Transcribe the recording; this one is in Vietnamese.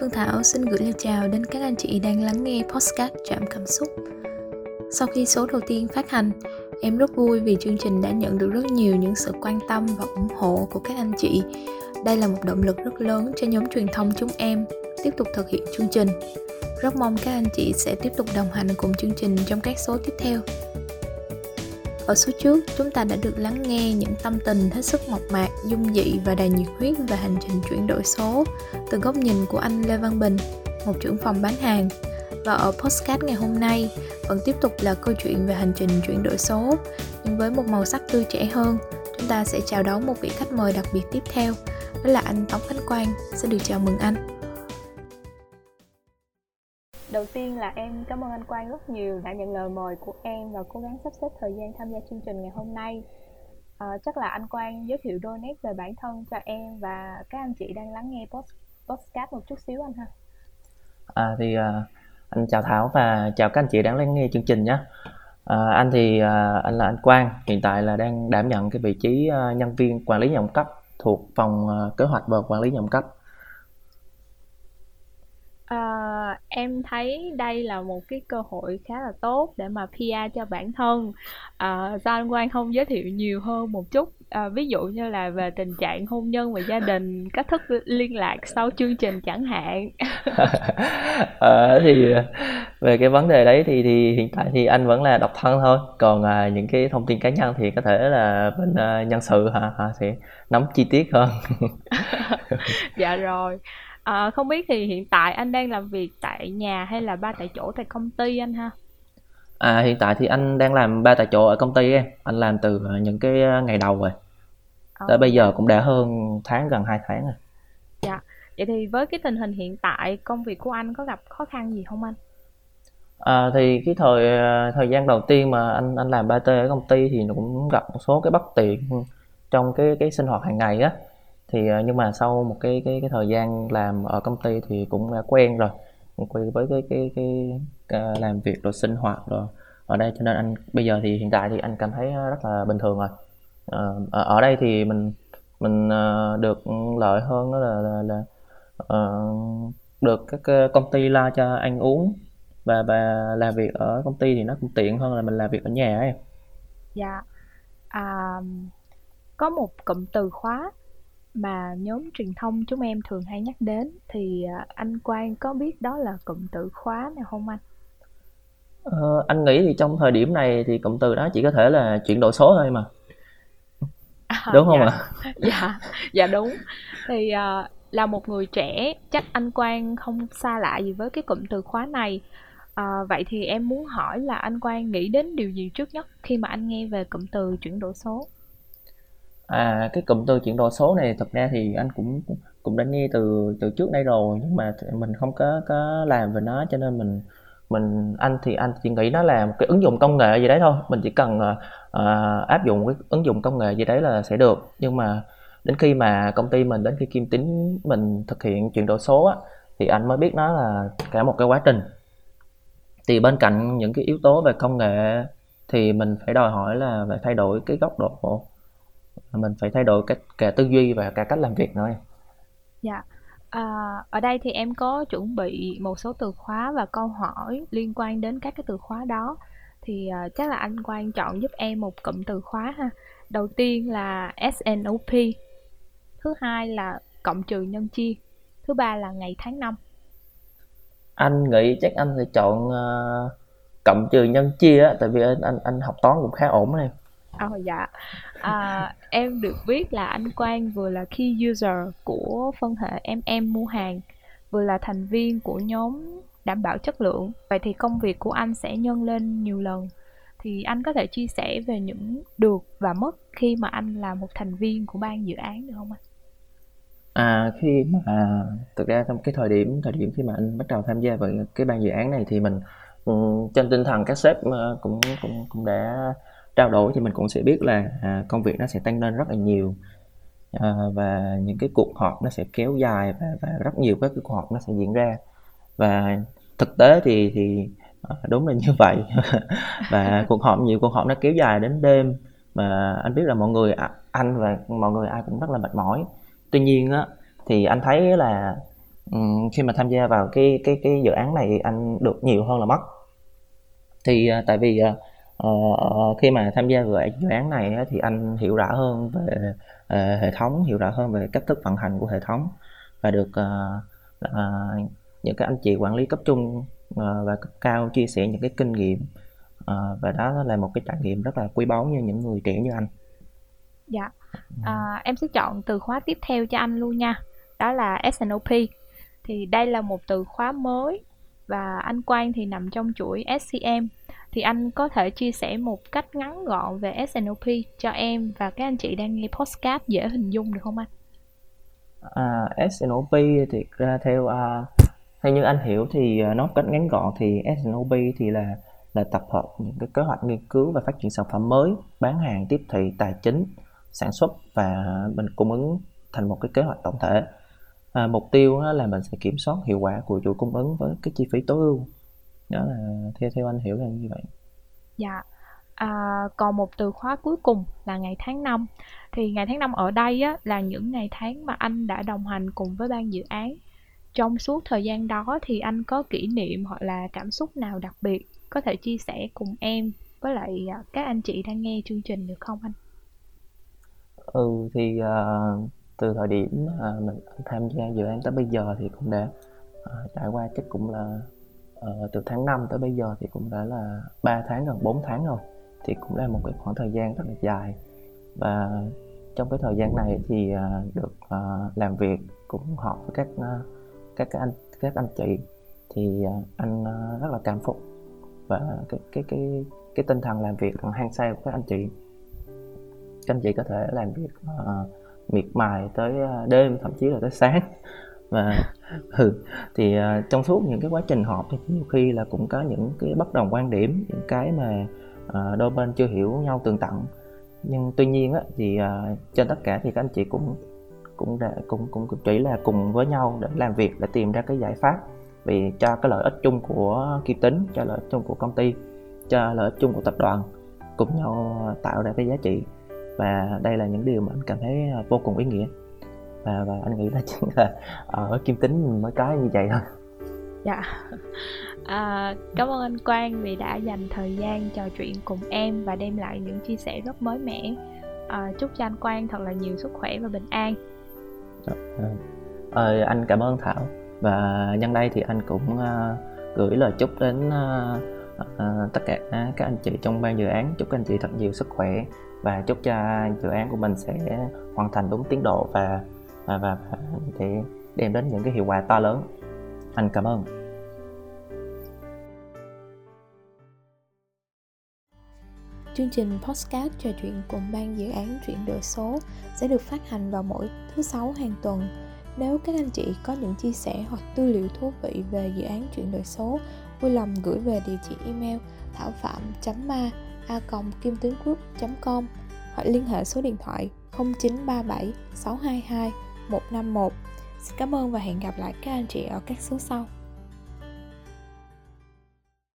Phương Thảo xin gửi lời chào đến các anh chị đang lắng nghe podcast Trạm Cảm Xúc. Sau khi số đầu tiên phát hành, em rất vui vì chương trình đã nhận được rất nhiều những sự quan tâm và ủng hộ của các anh chị. Đây là một động lực rất lớn cho nhóm truyền thông chúng em tiếp tục thực hiện chương trình. Rất mong các anh chị sẽ tiếp tục đồng hành cùng chương trình trong các số tiếp theo. Ở số trước, chúng ta đã được lắng nghe những tâm tình hết sức mộc mạc, dung dị và đầy nhiệt huyết về hành trình chuyển đổi số từ góc nhìn của anh Lê Văn Bình, một trưởng phòng bán hàng. Và ở postcard ngày hôm nay vẫn tiếp tục là câu chuyện về hành trình chuyển đổi số, nhưng với một màu sắc tươi trẻ hơn. Chúng ta sẽ chào đón một vị khách mời đặc biệt tiếp theo, đó là anh Tống Khánh Quang. Xin được chào mừng anh. Đầu tiên là em cảm ơn anh Quang rất nhiều đã nhận lời mời của em và cố gắng sắp xếp thời gian tham gia chương trình ngày hôm nay. À, chắc là anh Quang giới thiệu đôi nét về bản thân cho em và các anh chị đang lắng nghe post podcast một chút xíu anh ha. À thì à, anh chào Thảo và chào các anh chị đang lắng nghe chương trình nhé. À, anh thì à, anh là anh Quang, hiện tại là đang đảm nhận cái vị trí à, nhân viên quản lý nhận cấp thuộc phòng à, kế hoạch và quản lý nhận cấp À, em thấy đây là một cái cơ hội khá là tốt để mà PR cho bản thân. À, sao anh Quang không giới thiệu nhiều hơn một chút? À, ví dụ như là về tình trạng hôn nhân và gia đình, cách thức liên lạc sau chương trình chẳng hạn. à, thì về cái vấn đề đấy thì thì hiện tại thì anh vẫn là độc thân thôi. Còn à, những cái thông tin cá nhân thì có thể là bên à, nhân sự hả, hả sẽ nắm chi tiết hơn. dạ rồi. À, không biết thì hiện tại anh đang làm việc tại nhà hay là ba tại chỗ tại công ty anh ha? À, hiện tại thì anh đang làm ba tại chỗ ở công ty em. Anh làm từ những cái ờ, ngày đầu rồi. Ờ. Tới bây giờ cũng đã hơn tháng gần 2 tháng rồi. Dạ. Vậy thì với cái tình hình hiện tại công việc của anh có gặp khó khăn gì không anh? À, thì cái thời thời gian đầu tiên mà anh anh làm 3T ở công ty thì nó cũng gặp một số cái bất tiện trong cái cái sinh hoạt hàng ngày á thì à, nhưng mà sau một cái cái cái thời gian làm ở công ty thì cũng đã quen rồi. Quen với cái cái cái, cái làm việc rồi sinh hoạt rồi ở đây. Cho nên anh bây giờ thì hiện tại thì anh cảm thấy rất là bình thường rồi. Ờ, ở, ở đây thì mình mình à, được lợi hơn đó là là, là uh, được các công ty lo cho ăn uống và và làm việc ở công ty thì nó cũng tiện hơn là mình làm việc ở nhà ấy. Dạ. À, có một cụm từ khóa mà nhóm truyền thông chúng em thường hay nhắc đến thì à, anh Quang có biết đó là cụm từ khóa nào không anh? Ờ, anh nghĩ thì trong thời điểm này thì cụm từ đó chỉ có thể là chuyển đổi số thôi mà à, đúng không dạ. ạ? À? dạ, dạ đúng. Thì uh, là một người trẻ chắc anh Quang không xa lạ gì với cái cụm từ khóa này. À, vậy thì em muốn hỏi là anh Quang nghĩ đến điều gì trước nhất khi mà anh nghe về cụm từ chuyển đổi số? À, cái cụm từ chuyển đổi số này thực ra thì anh cũng cũng đã nghe từ từ trước đây rồi nhưng mà mình không có có làm về nó cho nên mình mình anh thì anh chỉ nghĩ nó là một cái ứng dụng công nghệ gì đấy thôi. Mình chỉ cần uh, áp dụng cái ứng dụng công nghệ gì đấy là sẽ được. Nhưng mà đến khi mà công ty mình đến khi kim tính mình thực hiện chuyển đổi số á, thì anh mới biết nó là cả một cái quá trình. Thì bên cạnh những cái yếu tố về công nghệ thì mình phải đòi hỏi là phải thay đổi cái góc độ mình phải thay đổi cách cả tư duy và cả cách làm việc nữa Dạ. À, ở đây thì em có chuẩn bị một số từ khóa và câu hỏi liên quan đến các cái từ khóa đó thì uh, chắc là anh Quang chọn giúp em một cụm từ khóa ha. Đầu tiên là SNOP, thứ hai là cộng trừ nhân chia, thứ ba là ngày tháng năm. Anh nghĩ chắc anh sẽ chọn uh, cộng trừ nhân chia á, tại vì anh anh, anh học toán cũng khá ổn này. À, oh, dạ. À, em được biết là anh Quang vừa là key user của phân hệ em em mua hàng, vừa là thành viên của nhóm đảm bảo chất lượng. Vậy thì công việc của anh sẽ nhân lên nhiều lần. Thì anh có thể chia sẻ về những được và mất khi mà anh là một thành viên của ban dự án được không anh? À khi mà à, thực ra trong cái thời điểm thời điểm khi mà anh bắt đầu tham gia vào cái ban dự án này thì mình ừ, trên tinh thần các sếp ờ, cũng cũng cũng đã trao đổi thì mình cũng sẽ biết là à, công việc nó sẽ tăng lên rất là nhiều. À, và những cái cuộc họp nó sẽ kéo dài và, và rất nhiều các cái cuộc họp nó sẽ diễn ra. Và thực tế thì thì à, đúng là như vậy. Và cuộc họp nhiều cuộc họp nó kéo dài đến đêm. Mà anh biết là mọi người à, anh và mọi người ai cũng rất là mệt mỏi. Tuy nhiên á thì anh thấy là khi mà tham gia vào cái cái cái dự án này anh được nhiều hơn là mất. Thì, à, tại vì, à, ờ, ờ, khi mà tham gia vào dự án này thì anh hiểu rõ hơn về, ờ, hệ thống, hiểu rõ hơn về cách thức vận hành của hệ thống và được, ờ, ờ, những cái anh chị quản lý cấp trung, ờ, và cấp cao chia sẻ những cái kinh nghiệm, ờ, và đó là một cái trải nghiệm rất là quý báu như những người trẻ như anh. Dạ, à, em sẽ chọn từ khóa tiếp theo cho anh luôn nha, đó là S&OP. Thì đây là một từ khóa mới và anh Quang thì nằm trong chuỗi SCM. Thì anh có thể chia sẻ một cách ngắn gọn về S&OP cho em và các anh chị đang nghe podcast dễ hình dung được không anh? À, S&OP thì ra theo uh, theo như anh hiểu thì à, nó cách ngắn gọn thì S&OP thì là là tập hợp những cái kế hoạch nghiên cứu và phát triển sản phẩm mới, bán hàng, tiếp thị, tài chính, sản xuất và mình cung ứng thành một cái kế hoạch tổng thể. À, mục tiêu là mình sẽ kiểm soát hiệu quả của chuỗi cung ứng với cái chi phí tối ưu. Đó là theo theo anh hiểu là như vậy. Dạ. À, còn một từ khóa cuối cùng là ngày tháng năm. Thì ngày tháng năm ở đây á, là những ngày tháng mà anh đã đồng hành cùng với ban dự án. Trong suốt thời gian đó thì anh có kỷ niệm hoặc là cảm xúc nào đặc biệt có thể chia sẻ cùng em với lại à, các anh chị đang nghe chương trình được không anh? Ừ thì à, từ thời điểm mà mình tham gia dự án tới bây giờ thì cũng đã à, trải qua chắc cũng là Ờ, từ tháng 5 tới bây giờ thì cũng đã là 3 tháng gần 4 tháng rồi. Thì cũng là một cái khoảng thời gian rất là dài. Và trong cái thời gian này thì uh, được uh, làm việc cũng họp với các uh, các cái anh các anh chị. Thì uh, anh uh, rất là cảm phục. Và cái cái cái cái tinh thần làm việc hăng say của các anh chị. Các anh chị có thể làm việc uh, miệt mài tới đêm thậm chí là tới sáng và ừ, thì uh, trong suốt những cái quá trình họp thì nhiều khi là cũng có những cái bất đồng quan điểm những cái mà uh, đôi bên chưa hiểu nhau tường tận. Nhưng tuy nhiên á, thì uh, trên tất cả thì các anh chị cũng cũng đã cũng cũng chỉ là cùng với nhau để làm việc để tìm ra cái giải pháp vì cho cái lợi ích chung của Kim Tính cho lợi ích chung của công ty cho lợi ích chung của tập đoàn cùng nhau tạo ra cái giá trị. Và đây là những điều mà anh cảm thấy vô cùng ý nghĩa và và anh nghĩ là chỉ là ở Kim Tính mới có như vậy thôi Dạ. À, cảm ơn anh Quang vì đã dành thời gian trò chuyện cùng em và đem lại những chia sẻ rất mới mẻ. À, chúc cho anh Quang thật là nhiều sức khỏe và bình an. ờ, anh cảm ơn Thảo và nhân đây thì anh cũng uh, gửi lời chúc đến uh, uh, tất cả các anh chị trong ban dự án chúc các anh chị thật nhiều sức khỏe và chúc cho dự án của mình sẽ hoàn thành đúng tiến độ và và, và, để đem đến những cái hiệu quả to lớn anh cảm ơn Chương trình podcast trò chuyện cùng ban dự án chuyển đổi số sẽ được phát hành vào mỗi thứ sáu hàng tuần. Nếu các anh chị có những chia sẻ hoặc tư liệu thú vị về dự án chuyển đổi số, vui lòng gửi về địa chỉ email thảo phạm.ma a kim tuyến group.com hoặc liên hệ số điện thoại 0937 622 151. Xin cảm ơn và hẹn gặp lại các anh chị ở các số sau.